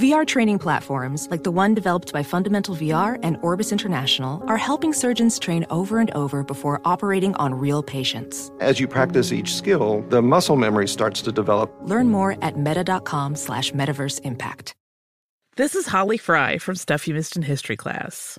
VR training platforms, like the one developed by Fundamental VR and Orbis International, are helping surgeons train over and over before operating on real patients. As you practice each skill, the muscle memory starts to develop. Learn more at meta.com slash metaverse impact. This is Holly Fry from Stuff You Missed in History class.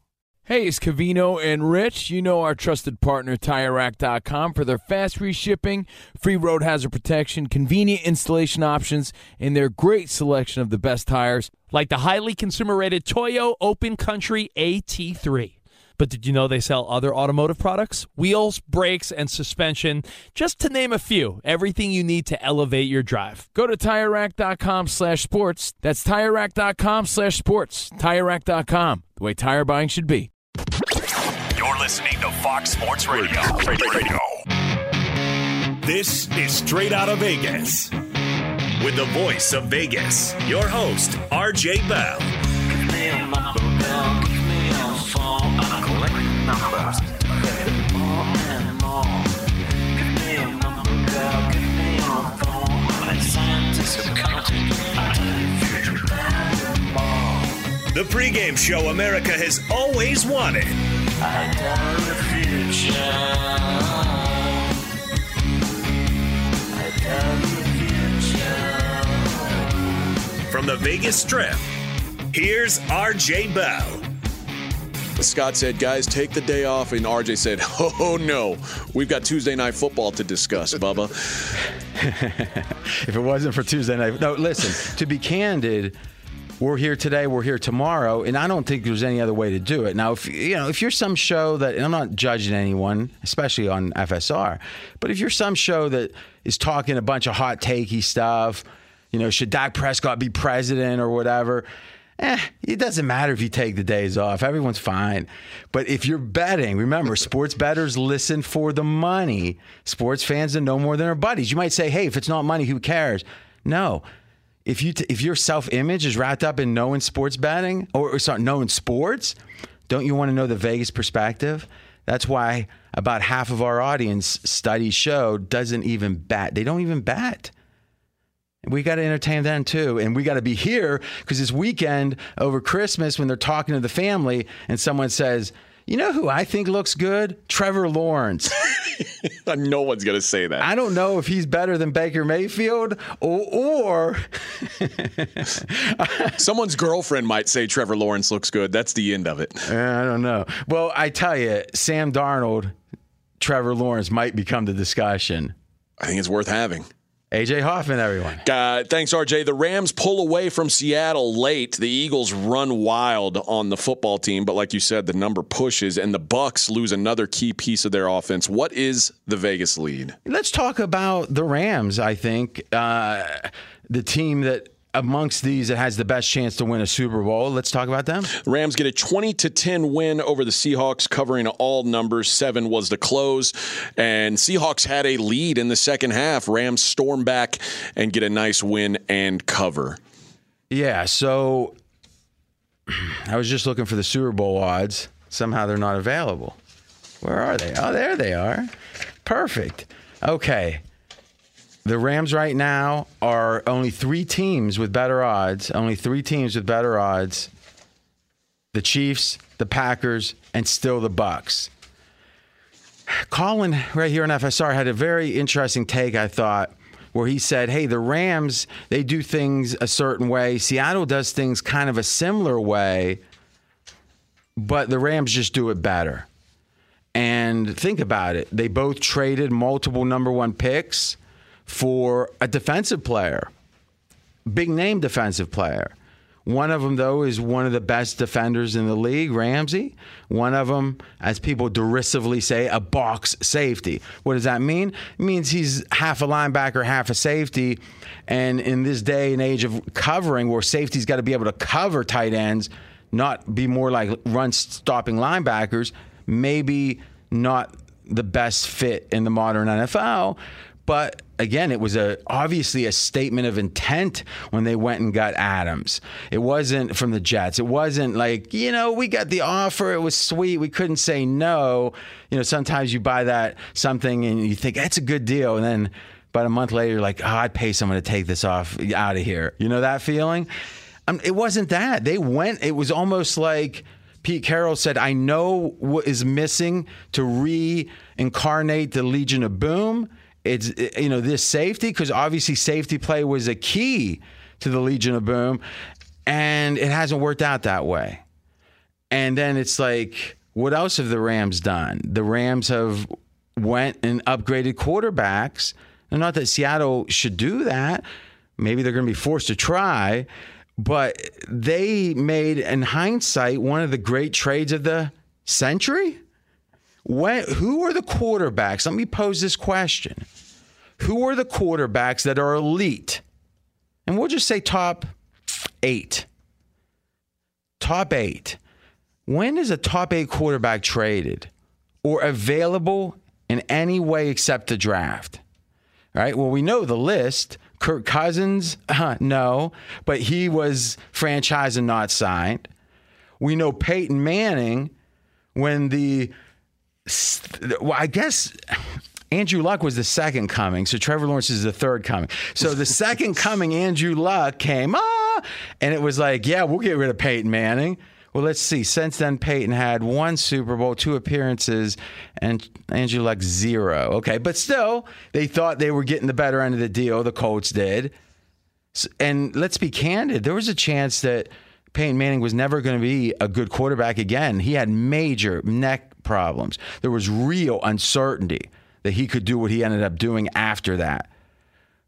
Hey, it's Covino and Rich. You know our trusted partner, TireRack.com, for their fast reshipping, free road hazard protection, convenient installation options, and their great selection of the best tires, like the highly consumer rated Toyo Open Country AT3. But did you know they sell other automotive products? Wheels, brakes, and suspension, just to name a few. Everything you need to elevate your drive. Go to TireRack.com slash sports. That's TireRack.com slash sports. TireRack.com, the way tire buying should be. You're listening to Fox Sports Radio. Radio. This is Straight Out of Vegas. With the voice of Vegas, your host, RJ Bell. The pregame show America has always wanted. From the Vegas Strip, here's RJ Bell. Scott said, guys, take the day off. And RJ said, oh, no, we've got Tuesday night football to discuss, Bubba. if it wasn't for Tuesday night. No, listen, to be candid, we're here today, we're here tomorrow, and I don't think there's any other way to do it. Now, if you know, if you're some show that, and I'm not judging anyone, especially on FSR, but if you're some show that is talking a bunch of hot takey stuff, you know, should Dak Prescott be president or whatever? Eh, it doesn't matter if you take the days off. Everyone's fine. But if you're betting, remember, sports bettors listen for the money. Sports fans are no more than our buddies. You might say, hey, if it's not money, who cares? No if you t- if your self image is wrapped up in knowing sports betting or, or sorry, knowing sports, don't you want to know the Vegas perspective? That's why about half of our audience studies show doesn't even bet. They don't even bet. We got to entertain them too. And we got to be here because this weekend over Christmas, when they're talking to the family and someone says, you know who I think looks good? Trevor Lawrence. no one's going to say that. I don't know if he's better than Baker Mayfield or, or someone's girlfriend might say Trevor Lawrence looks good. That's the end of it. Eh, I don't know. Well, I tell you, Sam Darnold, Trevor Lawrence might become the discussion. I think it's worth having. AJ Hoffman, everyone. Uh, thanks, RJ. The Rams pull away from Seattle late. The Eagles run wild on the football team, but like you said, the number pushes, and the Bucs lose another key piece of their offense. What is the Vegas lead? Let's talk about the Rams. I think uh, the team that amongst these that has the best chance to win a Super Bowl. Let's talk about them. Rams get a 20 to 10 win over the Seahawks, covering all numbers. Seven was the close, and Seahawks had a lead in the second half. Rams storm back and get a nice win and cover. Yeah, so I was just looking for the Super Bowl odds. Somehow they're not available. Where are they? Oh, there they are. Perfect. Okay. The Rams right now are only three teams with better odds. Only three teams with better odds. The Chiefs, the Packers, and still the Bucs. Colin, right here on FSR, had a very interesting take. I thought where he said, "Hey, the Rams they do things a certain way. Seattle does things kind of a similar way, but the Rams just do it better." And think about it. They both traded multiple number 1 picks for a defensive player. Big name defensive player. One of them, though, is one of the best defenders in the league, Ramsey. One of them, as people derisively say, a box safety. What does that mean? It means he's half a linebacker, half a safety. And in this day and age of covering, where safety's got to be able to cover tight ends, not be more like run stopping linebackers, maybe not the best fit in the modern NFL. But again, it was a obviously a statement of intent when they went and got Adams. It wasn't from the Jets. It wasn't like, you know, we got the offer, it was sweet, we couldn't say no. You know, sometimes you buy that something and you think that's a good deal and then about a month later you're like, "Oh, I'd pay someone to take this off out of here." You know that feeling? Um, it wasn't that. They went it was almost like Pete Carroll said, I know what is missing to reincarnate the Legion of Boom it's eh, you know this safety because obviously safety play was a key to the Legion of Boom, and it hasn't worked out that way. And then it's like, what else have the Rams done? The Rams have went and upgraded quarterbacks. And not that Seattle should do that. Maybe they're going to be forced to try, but they made, in hindsight, one of the great trades of the century. When, who are the quarterbacks? Let me pose this question. Who are the quarterbacks that are elite? And we'll just say top eight. Top eight. When is a top eight quarterback traded or available in any way except the draft? All right. Well, we know the list. Kirk Cousins, uh, no, but he was franchised and not signed. We know Peyton Manning when the well, I guess Andrew Luck was the second coming, so Trevor Lawrence is the third coming. So the second coming, Andrew Luck came, ah, and it was like, yeah, we'll get rid of Peyton Manning. Well, let's see. Since then, Peyton had one Super Bowl, two appearances, and Andrew Luck zero. Okay, but still, they thought they were getting the better end of the deal. The Colts did. And let's be candid. There was a chance that Peyton Manning was never going to be a good quarterback again. He had major neck problems. There was real uncertainty that he could do what he ended up doing after that.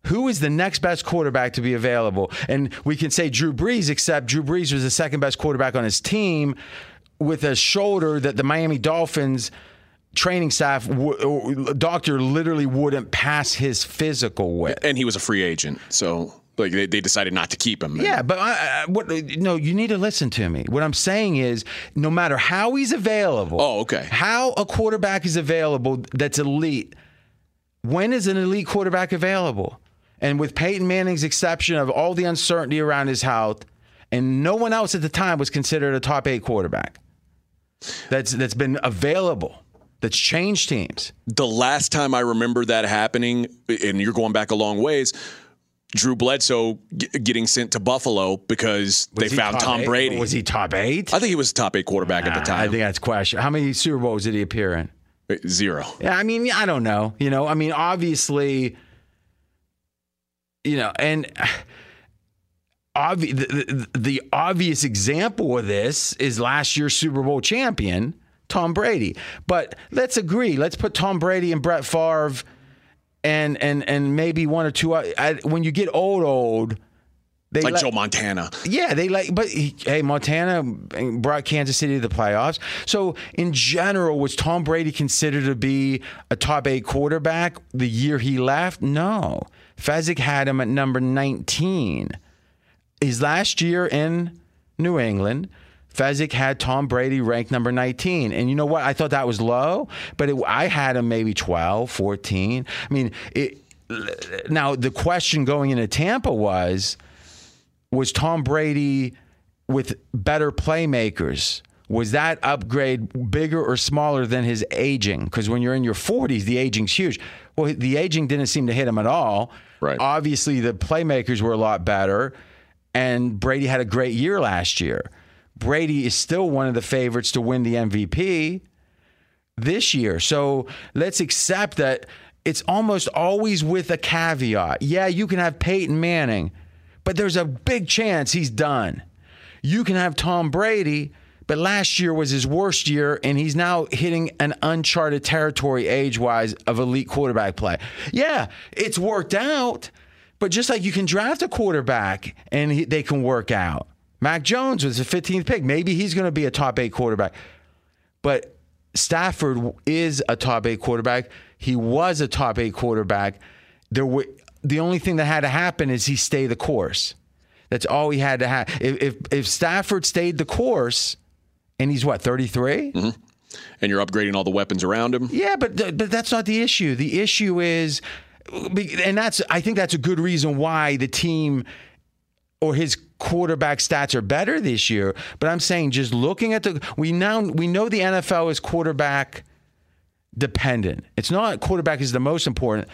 Who is the next best quarterback to be available? And we can say Drew Brees, except Drew Brees was the second best quarterback on his team with a shoulder that the Miami Dolphins training staff uh, doctor literally wouldn't pass his physical with. And he was a free agent. So like they, they decided not to keep him. Yeah, but I, I, what? No, you need to listen to me. What I'm saying is, no matter how he's available. Oh, okay. How a quarterback is available that's elite. When is an elite quarterback available? And with Peyton Manning's exception of all the uncertainty around his health, and no one else at the time was considered a top eight quarterback. That's that's been available that's changed teams. The last time I remember that happening, and you're going back a long ways, Drew Bledsoe g- getting sent to Buffalo because Was they found Tom eight? Brady. Was he top eight? I think he was top eight quarterback at the time. I think that's question. How many Super Bowls did he appear in? Uh, zero. Yeah, I mean, I don't know. You know, I mean, obviously, you know, and obvi- the, the, the obvious example of this is last year's Super Bowl champion, Tom Brady. But let's agree. Let's put Tom Brady and Brett Favre and and and maybe one or two. Uh, I, when you get old, old. They Like let- Joe Montana. yeah, they like, but he, hey, Montana eh, brought Kansas City to the playoffs. So, in general, was Tom Brady considered to be a top eight quarterback the year he left? No. Fezzik had him at number 19. His last year in New England, Fezzik had Tom Brady ranked number 19. And you know what? I thought that was low, but it, I had him maybe 12, 14. I mean, it, now the question going into Tampa was was Tom Brady with better playmakers? Was that upgrade bigger or smaller than his aging? Because when you're in your 40s, the aging's huge. Well, the aging didn't seem to hit him at all. Right. Obviously, the playmakers were a lot better, and Brady had a great year last year. Brady is still one of the favorites to win the MVP this year. So let's accept that it's almost always with a caveat. Yeah, you can have Peyton Manning, but there's a big chance he's done. You can have Tom Brady, but last year was his worst year, and he's now hitting an uncharted territory age wise of elite quarterback play. Yeah, it's worked out, but just like you can draft a quarterback and he, they can work out. Mac Jones was the 15th pick. Maybe he's going to be a top eight quarterback. But Stafford is a top eight quarterback. He was a top eight quarterback. There were, the only thing that had to happen is he stay the course. That's all he had to have. If, if, if Stafford stayed the course, and he's what 33 mm-hmm. and you're upgrading all the weapons around him yeah but but that's not the issue the issue is and that's i think that's a good reason why the team or his quarterback stats are better this year but i'm saying just looking at the we now we know the nfl is quarterback dependent it's not quarterback is the most important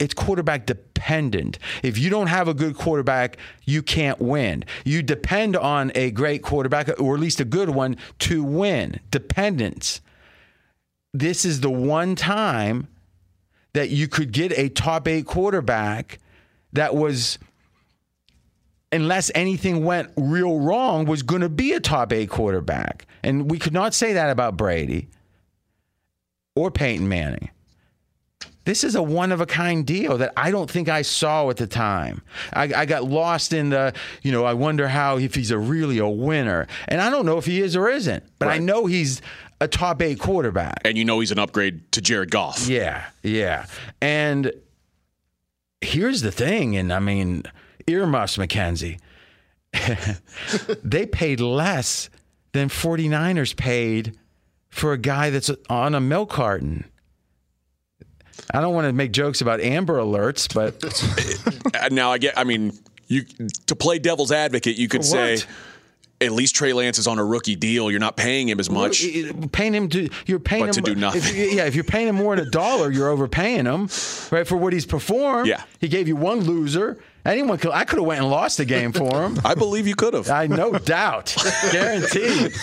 it's quarterback dependent. If you don't have a good quarterback, you can't win. You depend on a great quarterback, or at least a good one, to win. Dependence. This is the one time that you could get a top eight quarterback that was, unless anything went real wrong, was going to be a top eight quarterback. And we could not say that about Brady or Peyton Manning. This is a one of a kind deal that I don't think I saw at the time. I, I, got lost in the, you know, I wonder how if he's a really a winner, and I don't know if he is or isn't, but right. I know he's a top eight quarterback, and you know he's an upgrade to Jared Goff. Yeah, yeah, and here's the thing, and I mean, earmuffs, McKenzie. they paid less than 49ers paid for a guy that's on a milk carton. I don't want to make jokes about Amber Alerts, but now I get. I mean, you to play devil's advocate, you could say at least Trey Lance is on a rookie deal. You're not paying him as much. Paying him to you're paying but him to do nothing. If, yeah, if you're paying him more than a dollar, you're overpaying him, right? For what he's performed. Yeah, he gave you one loser. Anyone could. I could have went and lost the game for him. I believe you could have. I no doubt, guaranteed.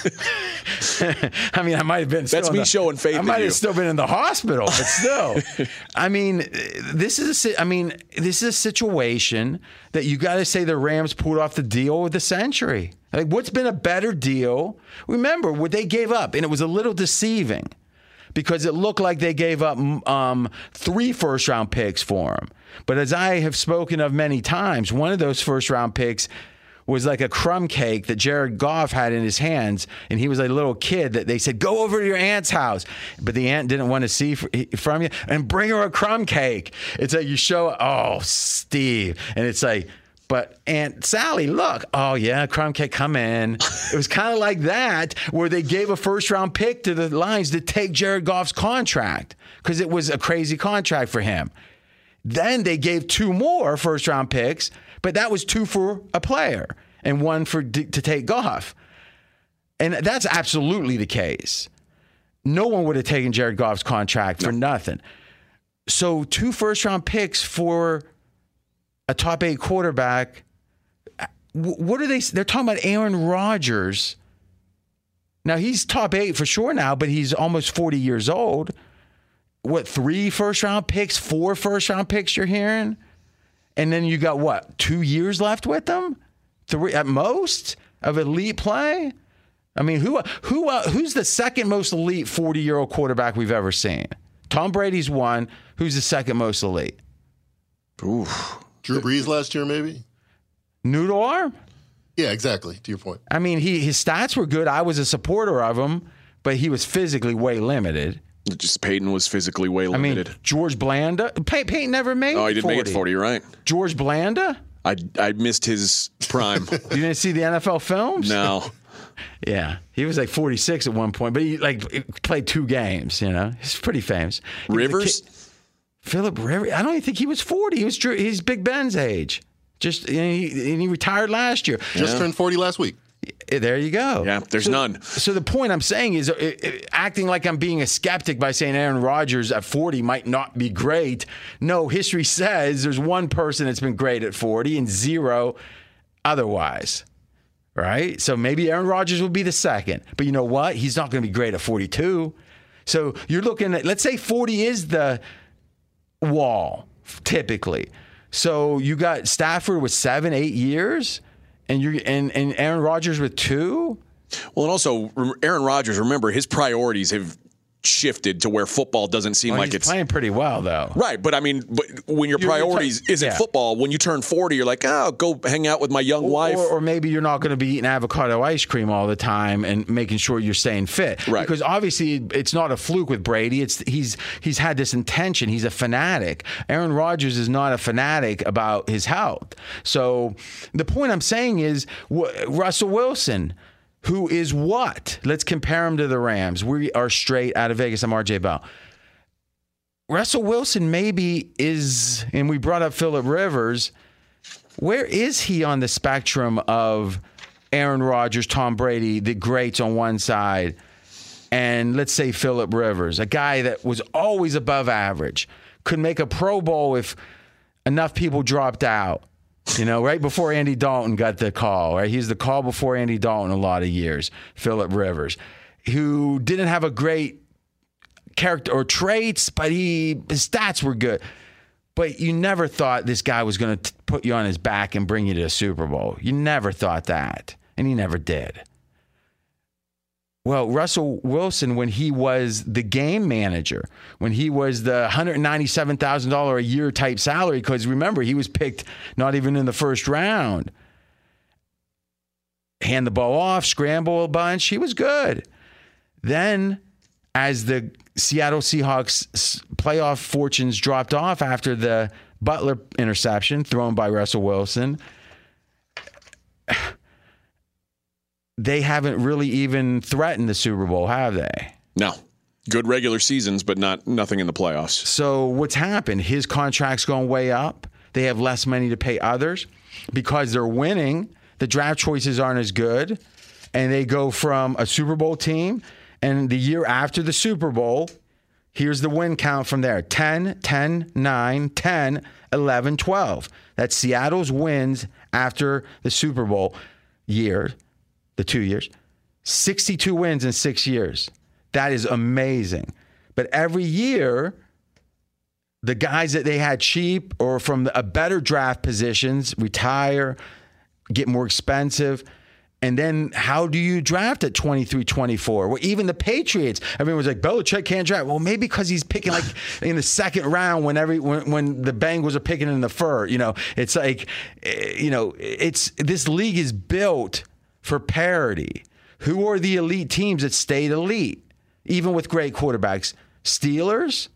I mean, I might have been. That's me the, showing faith. I might have still been in the hospital, but still. I mean, this is. A, I mean, this is a situation that you got to say the Rams pulled off the deal of the century. Like, what's been a better deal? Remember what they gave up, and it was a little deceiving because it looked like they gave up um, three first round picks for him. But as I have spoken of many times, one of those first round picks was like a crumb cake that Jared Goff had in his hands, and he was a little kid that they said, "Go over to your aunt's house," but the aunt didn't want to see from you and bring her a crumb cake. It's like you show, oh, Steve, and it's like. But Aunt Sally, look, oh yeah, crumb cake, come in. It was kind of like that, where they gave a first round pick to the Lions to take Jared Goff's contract because it was a crazy contract for him. Then they gave two more first round picks, but that was two for a player and one for to take Goff. And that's absolutely the case. No one would have taken Jared Goff's contract for no. nothing. So two first round picks for a top eight quarterback. What are they? They're talking about Aaron Rodgers. Now he's top eight for sure now, but he's almost 40 years old what three first round picks, four first round picks you're hearing, and then you got what two years left with them, three at most of elite play. I mean, who who uh, who's the second most elite 40 year old quarterback we've ever seen? Tom Brady's one. Who's the second most elite? Oof. Drew Brees last year, maybe. Noodle arm. Yeah, exactly. To your point. I mean, he his stats were good. I was a supporter of him, but he was physically way limited. Just Peyton was physically way limited. I mean, George Blanda. Pey- Peyton never made. Oh, he didn't 40. make it forty. You're right. George Blanda. I I missed his prime. you didn't see the NFL films? No. yeah, he was like 46 at one point, but he like played two games. You know, he's pretty famous. He Rivers. Philip Rivers. I don't even think he was 40. He was he's Big Ben's age. Just and he, and he retired last year. Just yeah. turned 40 last week. There you go. Yeah, there's so, none. So the point I'm saying is uh, uh, acting like I'm being a skeptic by saying Aaron Rodgers at 40 might not be great. No, history says there's one person that's been great at 40 and zero otherwise. Right? So maybe Aaron Rodgers will be the second. But you know what? He's not going to be great at 42. So you're looking at let's say 40 is the wall typically. So you got Stafford with seven, eight years, and you and and Aaron Rodgers with two. Well, and also Aaron Rodgers. Remember, his priorities have shifted to where football doesn't seem Well, like it's playing pretty well though. right. But I mean, but when your You're- you're priorities isn't yeah. football, when you turn forty, you're like, oh, go hang out with my young wife. Or, or maybe you're not going to be eating avocado ice cream all the time and making sure you're staying fit. Right. Because obviously it's not a fluke with Brady. It's he's he's had this intention. He's a fanatic. Aaron Rodgers is not a fanatic about his health. So the point I'm saying is wh- Russell Wilson. Who is what? Let's compare him to the Rams. We are straight out of Vegas. I'm RJ Bell. Russell Wilson maybe is, and we brought up Philip Rivers. Where is he on the spectrum of Aaron Rodgers, Tom Brady, the greats on one side, and let's say Philip Rivers, a guy that was always above average, could make a Pro Bowl if enough people dropped out. You know, right before Andy Dalton got the call, right? He's the call before Andy Dalton a lot of years, Philip Rivers, who didn't have a great character or traits, but he his stats were good. But you never thought this guy was going to put you on his back and bring you to a Super Bowl. You never thought that, and he never did. Well, Russell Wilson, when he was the game manager, when he was the $197,000 a year type salary, because remember, he was picked not even in the first round. Hand the ball off, scramble a bunch. He was good. Then, as the Seattle Seahawks playoff fortunes dropped off after the Butler interception thrown by Russell Wilson, they haven't really even threatened the Super Bowl, have they? no, good regular seasons, but not nothing in the playoffs. So what's happened? His contract's going way up. They have less money to pay others because they're winning. The draft choices aren't as good, and they go from a Super Bowl team, and the year after the Super Bowl, here's the win count from there 10, 10, 9, 10, 11, 12. That's Seattle's wins after the Super Bowl year, the two years. 62 wins in six years. That is amazing. But every year, the guys that they had cheap or from a better draft positions retire, get more expensive. And then how do you draft at 23, 24? Well, even the Patriots, everyone was like, Belichick can't draft. Well, maybe because he's picking like in the second round when every when, when the Bengals are picking in the fur. You know, it's like, eh, you know, it's this league is built for parity. Who are the elite teams that stayed elite, even with great quarterbacks? Steelers?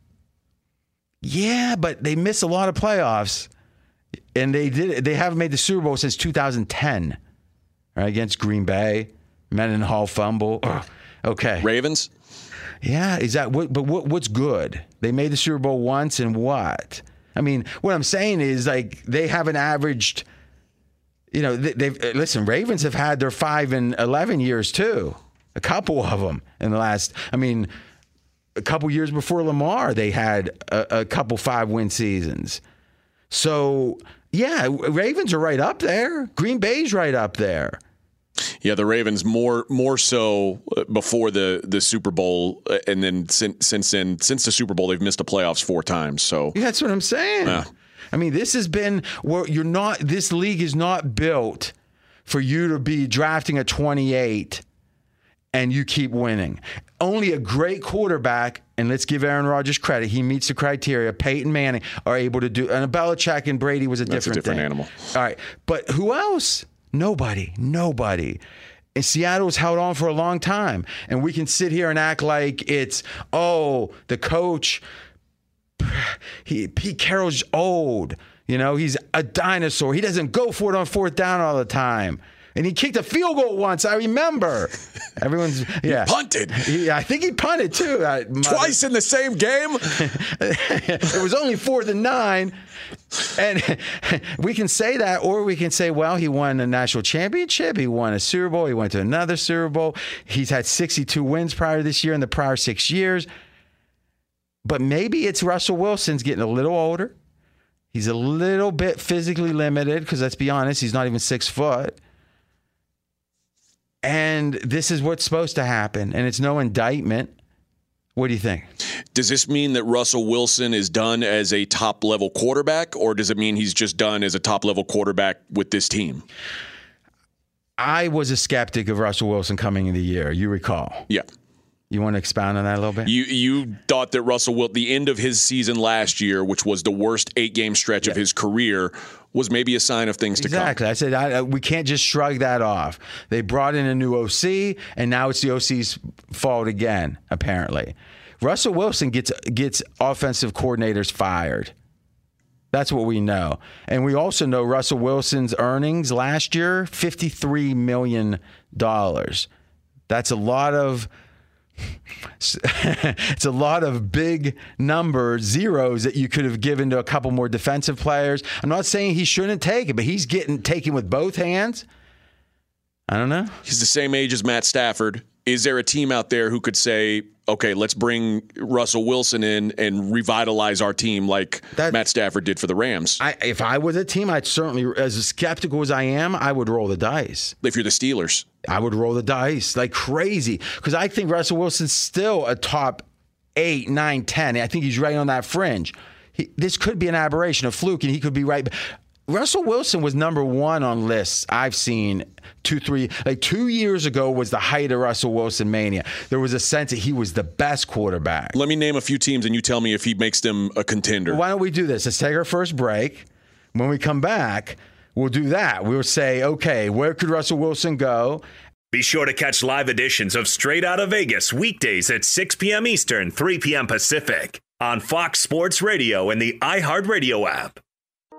Yeah, but they miss a lot of playoffs, and they did. They haven't made the Super Bowl since 2010, right, against Green Bay. Mendenhall fumble. Ugh. Okay. Ravens. Yeah, is that what? But what, what's good? They made the Super Bowl once, and what? I mean, what I'm saying is like they haven't averaged. You know, they, they've uh, listen. Ravens have had their five and eleven years too. A couple of them in the last. I mean, a couple years before Lamar, they had a, a couple five win seasons. So yeah, Ravens are right up there. Green Bay's right up there. Yeah, the Ravens more more so uh, before the the Super Bowl, uh, and then since since then since the Super Bowl they've missed the playoffs four times. So Yeah, that's what I'm saying. Yeah. I mean, this has been where you're not. This league is not built for you to be drafting a 28 and you keep winning. Only a great quarterback, and let's give Aaron Rodgers credit, he meets the criteria. Peyton Manning are able to do, and a Belichick and Brady was a That's a different, different thing. animal. All right, but who else? Nobody. Nobody. And Seattle's held on for a long time, and we can sit here and act like it's oh the coach he Pete Carroll's old. You know, he's a dinosaur. He doesn't go for it on fourth down all the time. And he kicked a field goal once. I remember. Everyone's yeah. punted. He, I think he punted too. I- my- twice in the same game. it was only fourth and nine. And we can say that, or we can say, well, he won a national championship. He won a Super Bowl. He went to another Super Bowl. He's had 62 wins prior to this year in the prior six years. But maybe it's Russell Wilson's getting a little older. He's a little bit physically limited because let's be honest, he's not even six foot. And this is what's supposed to happen. And it's no indictment What do you think? Does this mean that Russell Wilson is done as a top level quarterback, or does it mean he's just done as a top level quarterback with this team? I was a skeptic of Russell Wilson coming in the year. You recall? Yeah. You want to expound on that a little bit? You you thought that Russell Wilson, the end of his season last year, which was the worst eight game stretch of his career, was maybe a sign of things exactly. to come. Exactly. I said I, uh, we can't just shrug that off. They brought in a new OC, and now it's the OC's fault again. Apparently, Russell Wilson gets gets offensive coordinators fired. That's what we know. And we also know Russell Wilson's earnings last year $53 million. That's a lot of. it's a lot of big numbers, zeros that you could have given to a couple more defensive players. I'm not saying he shouldn't take it, but he's getting taken with both hands. I don't know. He's the same age as Matt Stafford. Is there a team out there who could say, okay, let's bring Russell Wilson in and revitalize our team like that, Matt Stafford did for the Rams? I, if I was a team, I'd certainly, as skeptical as I am, I would roll the dice. If you're the Steelers, I would roll the dice like crazy because I think Russell Wilson's still a top eight, nine, ten. I think he's right on that fringe. He, this could be an aberration, a fluke, and he could be right. Russell Wilson was number one on lists I've seen two, three, like two years ago was the height of Russell Wilson mania. There was a sense that he was the best quarterback. Let me name a few teams and you tell me if he makes them a contender. Why don't we do this? Let's take our first break. When we come back, we'll do that. We'll say, okay, where could Russell Wilson go? Be sure to catch live editions of Straight Out of Vegas weekdays at 6 p.m. Eastern, 3 p.m. Pacific on Fox Sports Radio and the iHeartRadio app.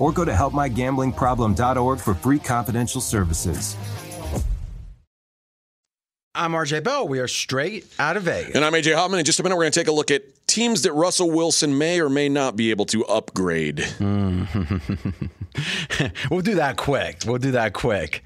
or go to helpmygamblingproblem.org for free confidential services. I'm RJ Bell. We are straight out of Vegas. And I'm AJ Hoffman. In just a minute, we're going to take a look at teams that Russell Wilson may or may not be able to upgrade. Mm-hmm. we'll do that quick. We'll do that quick.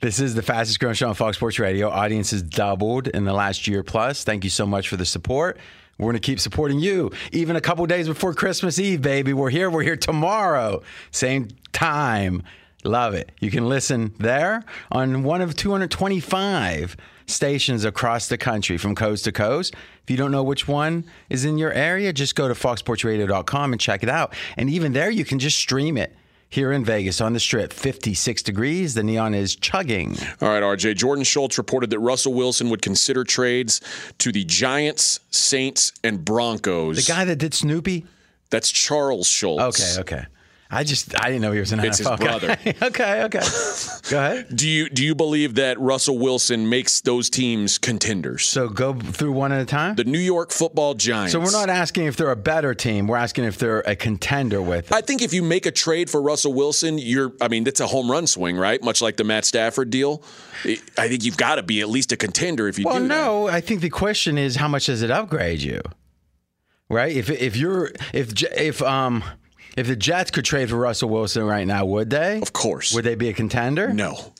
This is the fastest growing show on Fox Sports Radio. Audience has doubled in the last year plus. Thank you so much for the support. We're going to keep supporting you even a couple days before Christmas Eve, baby. We're here. We're here tomorrow. Same time. Love it. You can listen there on one of 225 stations across the country from coast to coast. If you don't know which one is in your area, just go to foxsportsradio.com and check it out. And even there, you can just stream it here in Vegas on the strip, 56 degrees. The neon is chugging. All right, RJ. Jordan Schultz reported that Russell Wilson would consider trades to the Giants, Saints, and Broncos. The guy that did Snoopy? That's Charles Schulz. Okay, okay. I just I didn't know he was an It's his NFL guy. okay, okay. Go ahead. Do you do you believe that Russell Wilson makes those teams contenders? So go through one at a time. The New York Football Giants. So we're not asking if they're a better team. We're asking if they're a contender with. I think if you make a trade for Russell Wilson, you're I mean, that's a home run swing, right? Much like the Matt Stafford deal. I think you've got to be at least a contender if you well, do that. Well, no. I think the question is how much does it upgrade you? Right? If if you're if if um if the Jets could trade for Russell Wilson right now, would they? Of course. Would they be a contender? No.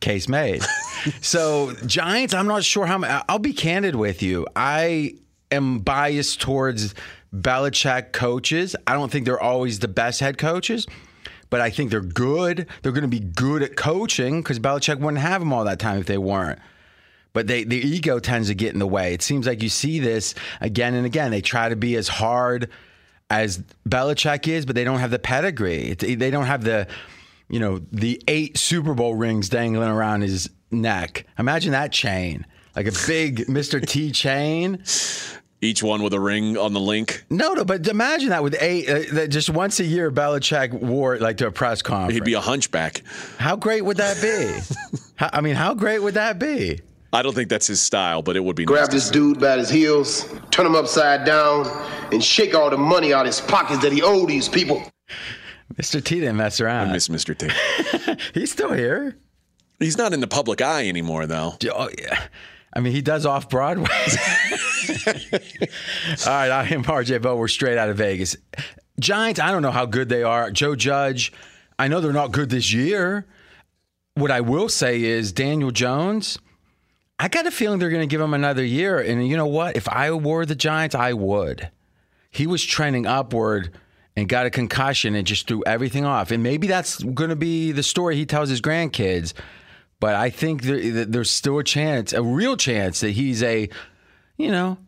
Case made. so Giants, I'm not sure how. I'll be candid with you. I am biased towards Belichick coaches. I don't think they're always the best head coaches. But I think they're good. They're going to be good at coaching because Belichick wouldn't have them all that time if they weren't. But they, the ego tends to get in the way. It seems like you see this again and again. They try to be as hard as Belichick is, but they don't have the pedigree. They don't have the, you know, the eight Super Bowl rings dangling around his neck. Imagine that chain, like a big Mr. T chain. Each one with a ring on the link. No, no, but imagine that with eight, uh, that just once a year, Belichick wore it like to a press conference. He'd be a hunchback. How great would that be? How, I mean, how great would that be? I don't think that's his style, but it would be Grab nice to this dude by his heels, turn him upside down, and shake all the money out of his pockets that he owed these people. Mr. T didn't mess around. I miss Mr. T. He's still here. He's not in the public eye anymore, though. Oh, yeah. I mean, he does off Broadway. All right, I am RJ Bell. We're straight out of Vegas. Giants, I don't know how good they are. Joe Judge, I know they're not good this year. What I will say is Daniel Jones, I got a feeling they're going to give him another year. And you know what? If I were the Giants, I would. He was trending upward and got a concussion and just threw everything off. And maybe that's going to be the story he tells his grandkids. But I think there, there's still a chance, a real chance, that he's a, you know,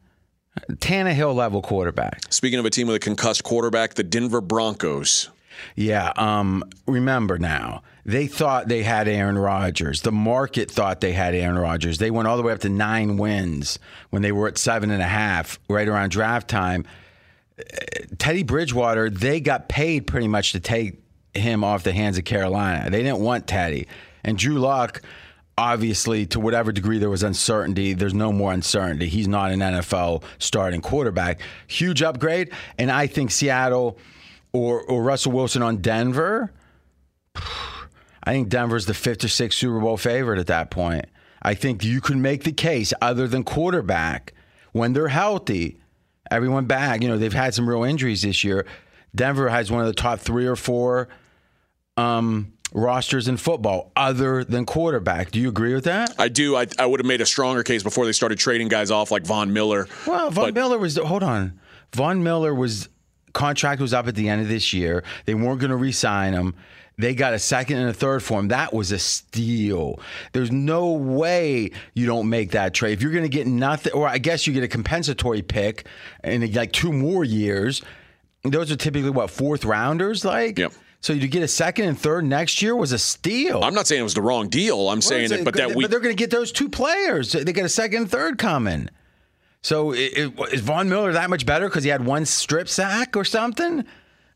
Tannehill level quarterback. Speaking of a team with a concussed quarterback, the Denver Broncos. Yeah. Um, remember now, they thought they had Aaron Rodgers. The market thought they had Aaron Rodgers. They went all the way up to nine wins when they were at seven and a half, right around draft time. Teddy Bridgewater, they got paid pretty much to take him off the hands of Carolina. They didn't want Teddy. And Drew Lock, obviously, to whatever degree there was uncertainty, there's no more uncertainty. He's not an NFL starting quarterback. Huge upgrade. And I think Seattle or, or Russell Wilson on Denver, I think Denver's the fifth or sixth Super Bowl favorite at that point. I think you can make the case, other than quarterback, when they're healthy, everyone back. You know, they've had some real injuries this year. Denver has one of the top three or four um, rosters in football, other than quarterback. Do you agree with that? I do. I, I would have made a stronger case before they started trading guys off like Von Miller. Well, Von But- Miller was hold on. Von Miller was contract was up at the end of this year. They weren't going to re-sign him. They got a second and a third for him. That was a steal. There's no way you don't make that trade. If you're going to get nothing, or I guess you get a compensatory pick in like two more years. Those are typically what fourth rounders, like. Yep. So you get a second and third next year was a steal. I'm not saying it was the wrong deal. I'm saying Well, it, but that we but they're going to get those two players. They got a second and third coming. So i- i- is Von Miller that much better because he had one strip sack or something?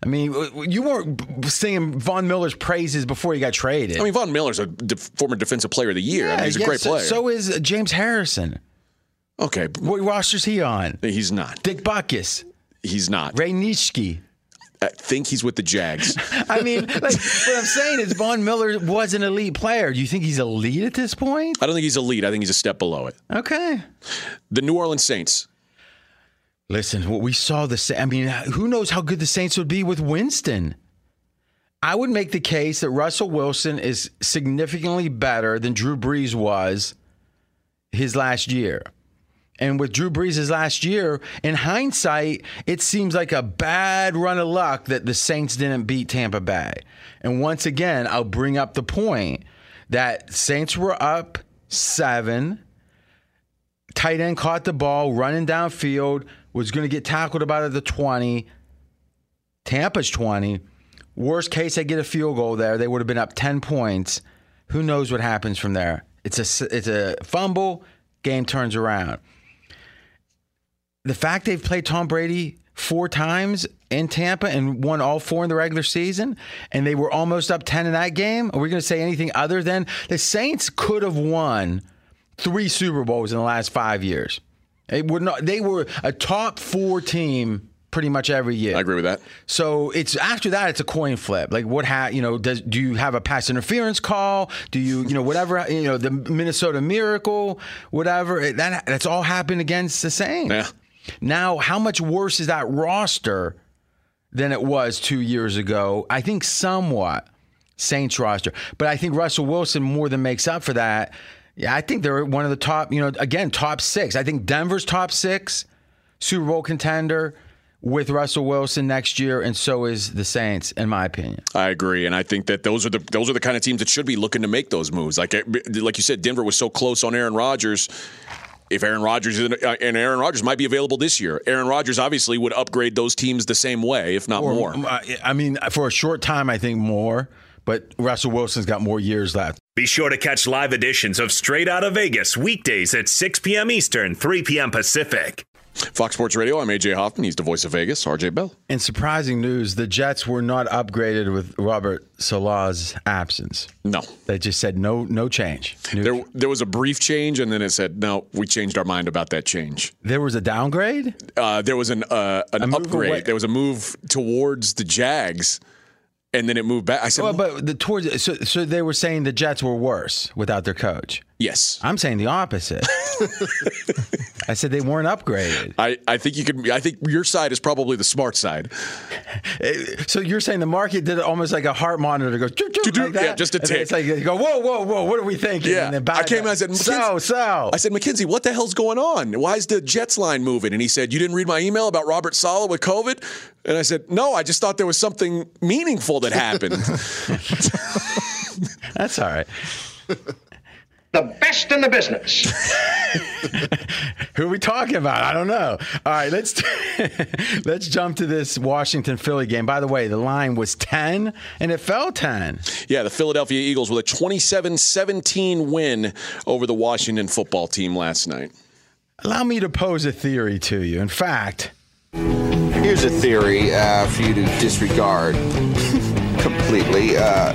I mean, you weren't singing Von Miller's praises before he got traded. I mean, Von Miller's a de- former defensive player of the year. I mean, he's a yeah, great so, player. So is uh, James Harrison. okay, What roster's he on? he's not. Dick Butkus, He's not. Ray Nitschke. I think he's with the Jags. I mean, like, what I'm saying is Von Miller was an elite player. Do you think he's elite at this point? I don't think he's elite. I think he's a step below it. Okay. The New Orleans Saints. Listen, what we saw the I mean, who knows how good the Saints would be with Winston? I would make the case that Russell Wilson is significantly better than Drew Brees was his last year. And with Drew Brees' last year, in hindsight, it seems like a bad run of luck that the Saints didn't beat Tampa Bay. And once again, I'll bring up the point that Saints were up seven. Tight end caught the ball running downfield, was going to get tackled about at the 20. Tampa's 20. Worst case, they get a field goal there. They would have been up 10 points. Who knows what happens from there? It's a, it's a fumble, game turns around. The fact they've played Tom Brady four times in Tampa and won all four in the regular season, and they were almost up 10 in that game, are we going to say anything other than the Saints could have won three Super Bowls in the last five years? They, would not, they were a top four team pretty much every year. I agree with that. So it's after that it's a coin flip. Like what ha you know does do you have a pass interference call? Do you you know whatever you know the Minnesota Miracle whatever that that's all happened against the Saints. Yeah. Now how much worse is that roster than it was 2 years ago? I think somewhat Saints roster. But I think Russell Wilson more than makes up for that. Yeah, I think they're one of the top, you know, again, top 6. I think Denver's top 6 Super Bowl contender with Russell Wilson next year, and so is the Saints, in my opinion. I agree, and I think that those are the those are the kind of teams that should be looking to make those moves. Like like you said, Denver was so close on Aaron Rodgers. If Aaron Rodgers uh, and Aaron Rodgers might be available this year, Aaron Rodgers obviously would upgrade those teams the same way, if not or, more. I mean, for a short time, I think more. But Russell Wilson's got more years left. Be sure to catch live editions of Straight Out of Vegas weekdays at 6 p.m. Eastern, 3 p.m. Pacific. Fox Sports Radio, I'm AJ Hoffman. He's the voice of Vegas, RJ Bell. In surprising news, the Jets were not upgraded with Robert Saleh's absence. No. They just said no no change. New- There, there was a brief change, and then it said, no, we changed our mind about that change. there was a downgrade? Uh, there was an uh, an upgrade. away- There was a move towards the Jags, and then it moved back. I said, Well, but the towards so, so they were saying the Jets were worse without their coach. Yes. I'm saying the opposite. I said they weren't upgraded. I, I think you could. I think your side is probably the smart side. So you're saying the market did almost like a heart monitor goes "Choo, choo," like that? Yeah, just a tick. It's like you go whoa whoa whoa what are we thinking? Yeah, And then back I came up. and I said, so so. I said, Mackenzie, what the hell's going on? Why is the Jets line moving? And he said, You didn't read my email about Robert Saleh with COVID? And I said, No, I just thought there was something meaningful that happened. That's all right. The best in the business. Who are we talking about? I don't know. All right, let's let's jump to this Washington Philly game. By the way, the line was 10 and it fell 10. yeah, the Philadelphia Eagles with a 27 17 win over the Washington football team last night. Allow me to pose a theory to you. In fact, Here's a theory uh, for you to disregard completely. Uh,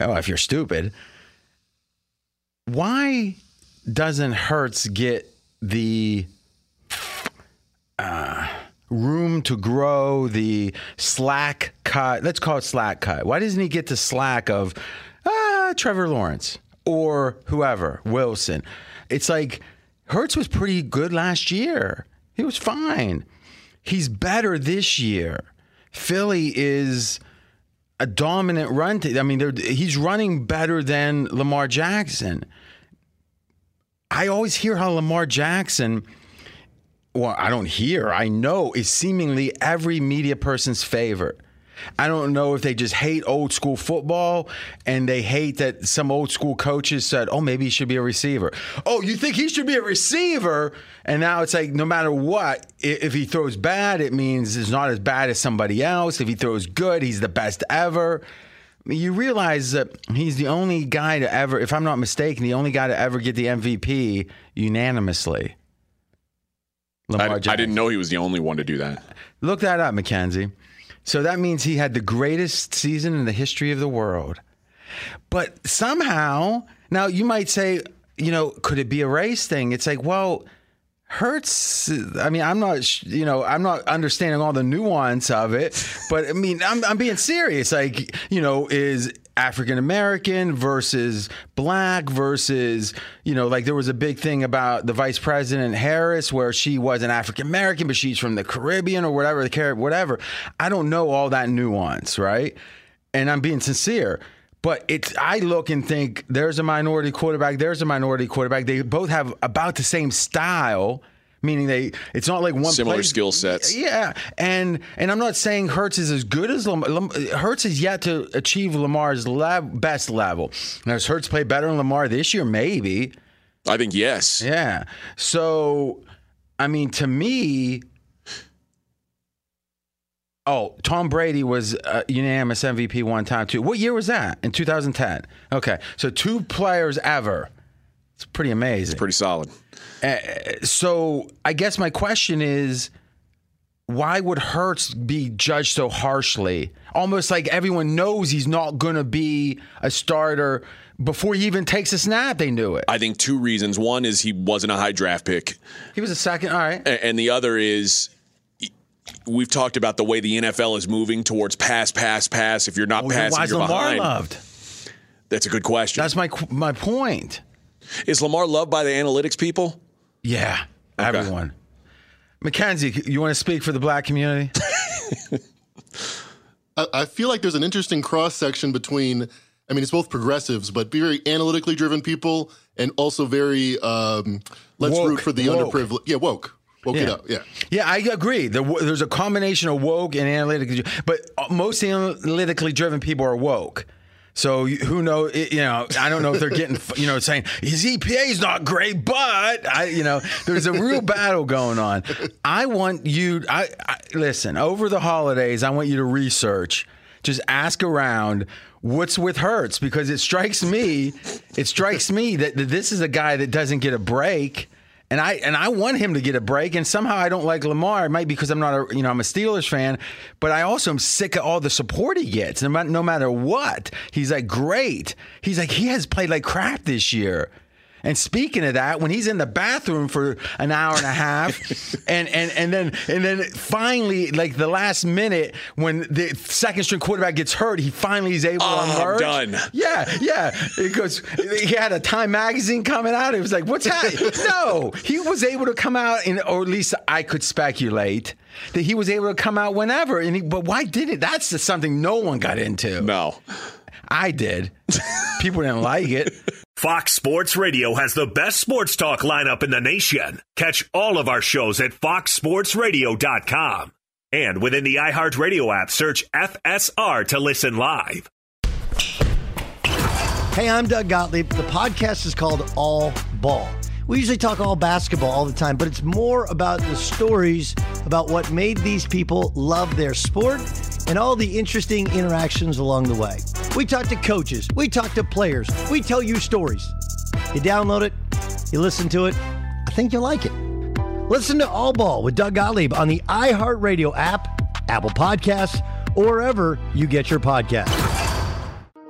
oh, if you're stupid, why doesn't Hurts get the uh, room to grow, the slack cut? Let's call it slack cut. Why doesn't he get the slack of ah, Trevor Lawrence or whoever, Wilson? It's like Hurts was pretty good last year. He was fine. He's better this year. Philly is a dominant run. T- I mean, he's running better than Lamar Jackson. I always hear how Lamar Jackson, well, I don't hear, I know, is seemingly every media person's favorite. I don't know if they just hate old school football and they hate that some old school coaches said, oh, maybe he should be a receiver. Oh, you think he should be a receiver? And now it's like no matter what, if he throws bad, it means it's not as bad as somebody else. If he throws good, he's the best ever. You realize that he's the only guy to ever, if I'm not mistaken, the only guy to ever get the MVP unanimously. Lamar I, I didn't know he was the only one to do that. Look that up, Mackenzie. So that means he had the greatest season in the history of the world. But somehow, now you might say, you know, could it be a race thing? It's like, well, Hurts. I mean, I'm not, you know, I'm not understanding all the nuance of it, but I mean, I'm, I'm being serious. Like, you know, is African American versus black versus, you know, like there was a big thing about the vice president Harris where she was an African American, but she's from the Caribbean or whatever, the Caribbean, whatever. I don't know all that nuance, right? And I'm being sincere. But it's I look and think there's a minority quarterback, there's a minority quarterback. They both have about the same style, meaning they it's not like one Similar skill sets. Yeah, and and I'm not saying Hurts is as good as Lamar. Lam- Hurts is yet to achieve Lamar's lev- best level. Now, does Hurts play better than Lamar this year? Maybe. I think yes. Yeah. So, I mean, to me, oh, Tom Brady was uh, unanimous MVP one time too. What year was that? In 2010. Okay, so two players ever. It's pretty amazing. It's pretty solid. Uh, so I guess my question is, why would Hurts be judged so harshly? Almost like everyone knows he's not going to be a starter before he even takes a snap. They knew it. I think two reasons. One is he wasn't a high draft pick. He was a second. All right. And the other is we've talked about the way the NFL is moving towards pass, pass, pass. If you're not Well, then passing, why is you're Lamar behind. loved? That's a good question. That's my my point. Is Lamar loved by the analytics people? Yeah, everyone. Mackenzie, you want to speak for the black community? I, I feel like there's an interesting cross section between. I mean, it's both progressives, but be very analytically driven people, and also very um, let's Woke. root for the Woke. underprivileged. Yeah, woke, woke it Yeah. up. Yeah. Yeah, I agree. There, there's a combination of woke and analytically, but uh, most analytically driven people are woke. So who knows? You know, I don't know if they're getting, you know, saying his EPA is not great, but I, you know, there's a real battle going on. I want you. I, I listen over the holidays. I want you to research. Just ask around. What's with Hurts? Because it strikes me, it strikes me that, that this is a guy that doesn't get a break. And I and I want him to get a break, and somehow I don't like Lamar. It might be because I'm not a you know I'm a Steelers fan, but I also am sick of all the support he gets. No, ma- no matter what, he's like great. He's like he has played like crap this year. And speaking of that, when he's in the bathroom for an hour and a half, and and and then and then finally, like the last minute, when the second string quarterback gets hurt, he finally is able Oh, to I'm done. Yeah, yeah. Because he had a Time magazine coming out. It was like, what's happening? no, he was able to come out, and or at least I could speculate that he was able to come out whenever. And he, but why did it? That's just something no one got into. No, I did. People didn't like it. Fox Sports Radio has the best sports talk lineup in the nation. Catch all of our shows at foxsportsradio.com. And within the iHeartRadio app, search FSR to listen live. Hey, I'm Doug Gottlieb. The podcast is called All Ball. We usually talk all basketball all the time, but it's more about the stories about what made these people love their sport and all the interesting interactions along the way. We talk to coaches, we talk to players, we tell you stories. You download it, you listen to it, I think you'll like it. Listen to All Ball with Doug Gottlieb on the iHeartRadio app, Apple Podcasts, or wherever you get your podcasts.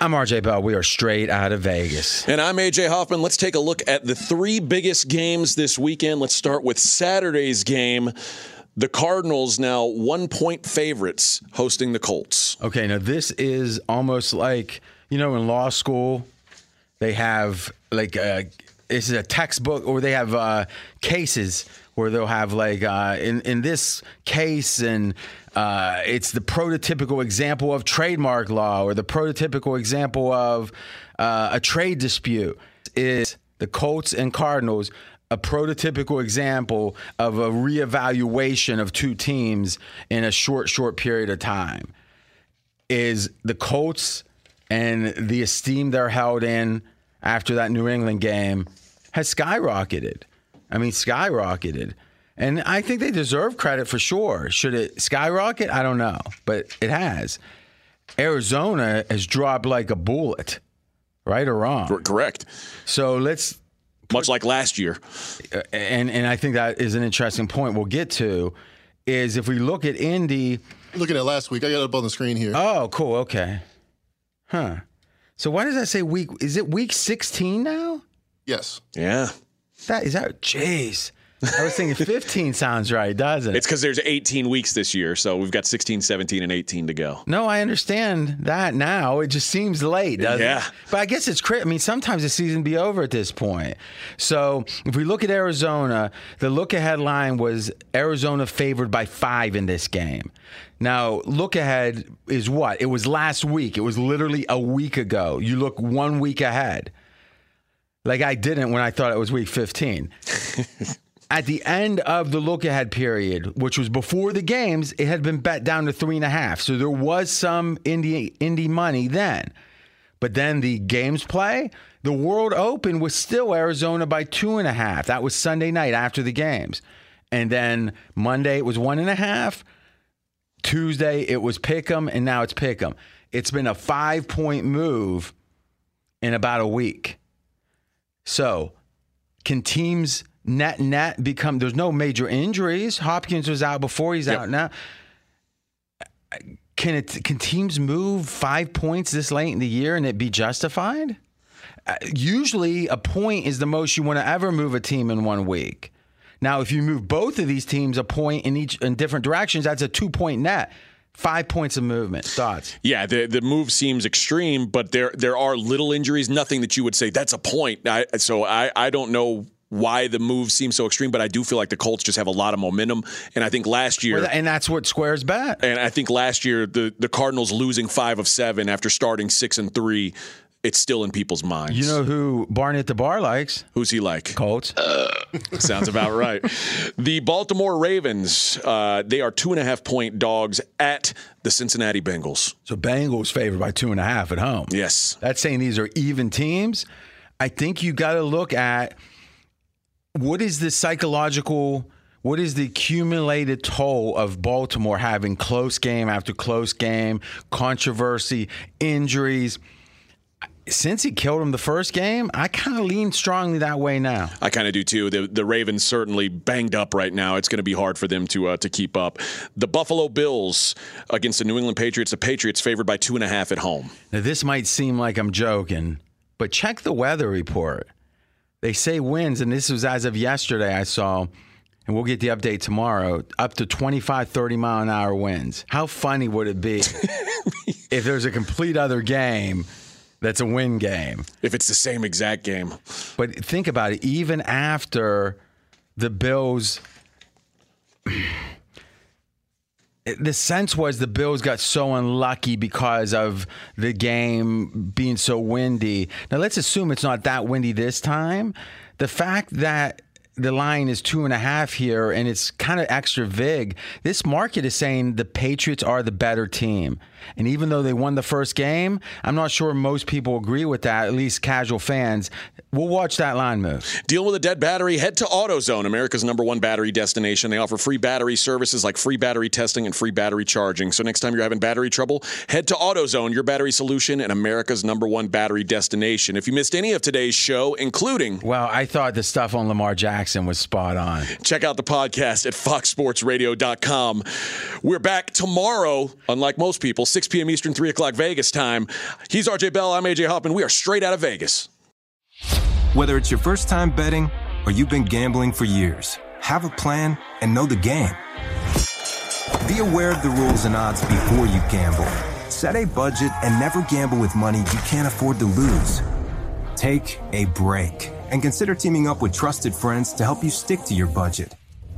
I'm RJ Bell. We are straight out of Vegas. And I'm AJ Hoffman. Let's take a look at the three biggest games this weekend. Let's start with Saturday's game. The Cardinals now one point favorites hosting the Colts. Okay, now this is almost like, you know, in law school, they have like a, this is a textbook or they have uh, cases where they'll have like uh, in in this case and uh, it's the prototypical example of trademark law or the prototypical example of uh, a trade dispute is the Colts and Cardinals a prototypical example of a reevaluation of two teams in a short short period of time is the Colts and the esteem they're held in after that New England game has skyrocketed. I mean, skyrocketed. And I think they deserve credit for sure. Should it skyrocket? I don't know, but it has. Arizona has dropped like a bullet, right or wrong? Correct. So let's much like last year. Uh, and and I think that is an interesting point we'll get to is if we look at Indy Looking at last week, I got it up on the screen here. Oh, cool. Okay. Huh. So why does that say week is it week 16 now? Yes. Yeah. That is that jeez. I was thinking 15 sounds right, doesn't it? It's because there's 18 weeks this year, so we've got 16, 17, and 18 to go. No, I understand that now. It just seems late, doesn't Yeah. it? But I guess it's I mean, sometimes the season be over at this point. So if we look at Arizona, the look ahead line was Arizona favored by five in this game. Now, look ahead is what? It was last week. It was literally a week ago. You look one week ahead. Like I didn't when I thought it was week 15. At the end of the look ahead period, which was before the games, it had been bet down to three and a half. So there was some indie indie money then. But then the games play, the World Open was still Arizona by two and a half. That was Sunday night after the games. And then Monday it was one and a half. Tuesday it was Pick'em, and now it's Pick'em. It's been a five point move in about a week. So, can teams net net become? There's no major injuries. Hopkins was out before. He's out now. Can it? Can teams move five points this late in the year and it be justified? Uh, usually, a point is the most you want to ever move a team in one week. Now, if you move both of these teams a point in each in different directions, that's a two point net. Five points of movement. Thoughts? Yeah, the the move seems extreme, but there there are little injuries, nothing that you would say that's a point. I, so I I don't know why the move seems so extreme, but I do feel like the Colts just have a lot of momentum, and I think last year, and that's what squares bet. and I think last year the the Cardinals losing five of seven after starting six and three. It's still in people's minds. You know who Barney at the bar likes? Who's he like? Colts. Sounds about right. The Baltimore Ravens, uh, they are two and a half point dogs at the Cincinnati Bengals. So Bengals favored by two and a half at home. Yes. That's saying these are even teams. I think you got to look at what is the psychological, what is the accumulated toll of Baltimore having close game after close game, controversy, injuries. Since he killed him the first game, I kind of lean strongly that way now. I kind of do too. The the Ravens certainly banged up right now. It's going to be hard for them to uh, to keep up. The Buffalo Bills against the New England Patriots. The Patriots favored by two and a half at home. Now, this might seem like I'm joking, but check the weather report. They say winds, and this was as of yesterday, I saw, and we'll get the update tomorrow, up to 25, 30 mile an hour winds. How funny would it be if there's a complete other game that's a win game? If it's the same exact game. But think about it, even after the Bills. the sense was the Bills got so unlucky because of the game being so windy. Now let's assume it's not that windy this time. The fact that the line is two and a half here and it's kind of extra vig. This market is saying the Patriots are the better team. And even though they won the first game, I'm not sure most people agree with that, at least casual fans. We'll watch that line move. Deal with a dead battery? Head to AutoZone, America's number one battery destination. They offer free battery services like free battery testing and free battery charging. So next time you're having battery trouble, head to AutoZone, your battery solution and America's number one battery destination. If you missed any of today's show, including. Well, I thought the stuff on Lamar Jackson was spot on. Check out the podcast at foxsportsradio.com. We're back tomorrow, unlike most people, 6 p.m. Eastern, 3 o'clock Vegas time. He's RJ Bell. I'm AJ Hoffman. We are straight out of Vegas. Whether it's your first time betting or you've been gambling for years, have a plan and know the game. Be aware of the rules and odds before you gamble. Set a budget and never gamble with money you can't afford to lose. Take a break and consider teaming up with trusted friends to help you stick to your budget.